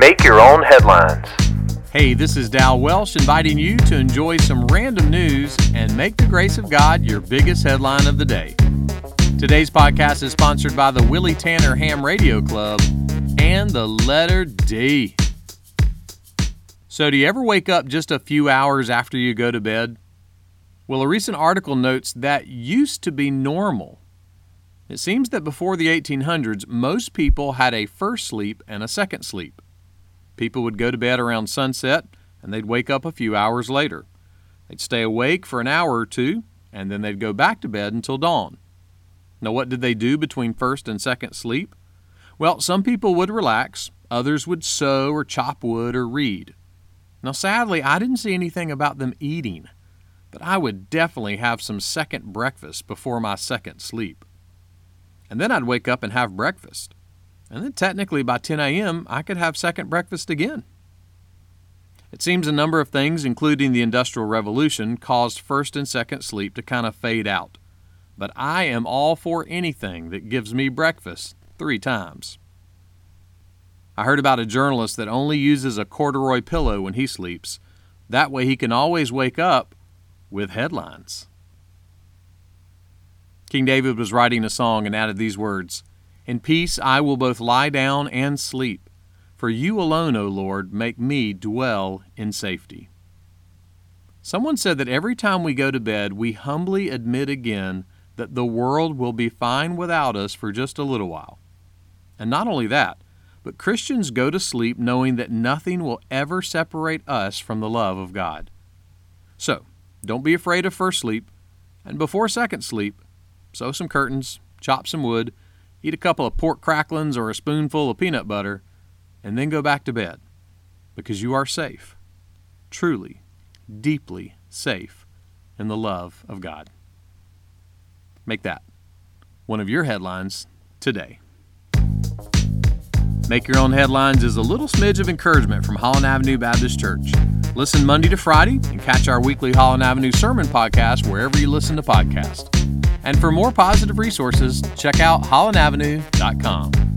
Make your own headlines. Hey, this is Dal Welsh inviting you to enjoy some random news and make the grace of God your biggest headline of the day. Today's podcast is sponsored by the Willie Tanner Ham Radio Club and the letter D. So, do you ever wake up just a few hours after you go to bed? Well, a recent article notes that used to be normal. It seems that before the 1800s, most people had a first sleep and a second sleep. People would go to bed around sunset and they'd wake up a few hours later. They'd stay awake for an hour or two and then they'd go back to bed until dawn. Now, what did they do between first and second sleep? Well, some people would relax, others would sew or chop wood or read. Now, sadly, I didn't see anything about them eating, but I would definitely have some second breakfast before my second sleep. And then I'd wake up and have breakfast. And then technically by 10 a.m., I could have second breakfast again. It seems a number of things, including the Industrial Revolution, caused first and second sleep to kind of fade out. But I am all for anything that gives me breakfast three times. I heard about a journalist that only uses a corduroy pillow when he sleeps. That way he can always wake up with headlines. King David was writing a song and added these words In peace I will both lie down and sleep, for you alone, O Lord, make me dwell in safety. Someone said that every time we go to bed, we humbly admit again that the world will be fine without us for just a little while. And not only that, but Christians go to sleep knowing that nothing will ever separate us from the love of God. So, don't be afraid of first sleep, and before second sleep, sew some curtains, chop some wood, eat a couple of pork cracklings or a spoonful of peanut butter, and then go back to bed. Because you are safe, truly, deeply safe in the love of God. Make that one of your headlines today. Make Your Own Headlines is a little smidge of encouragement from Holland Avenue Baptist Church. Listen Monday to Friday and catch our weekly Holland Avenue Sermon podcast wherever you listen to podcasts. And for more positive resources, check out hollandavenue.com.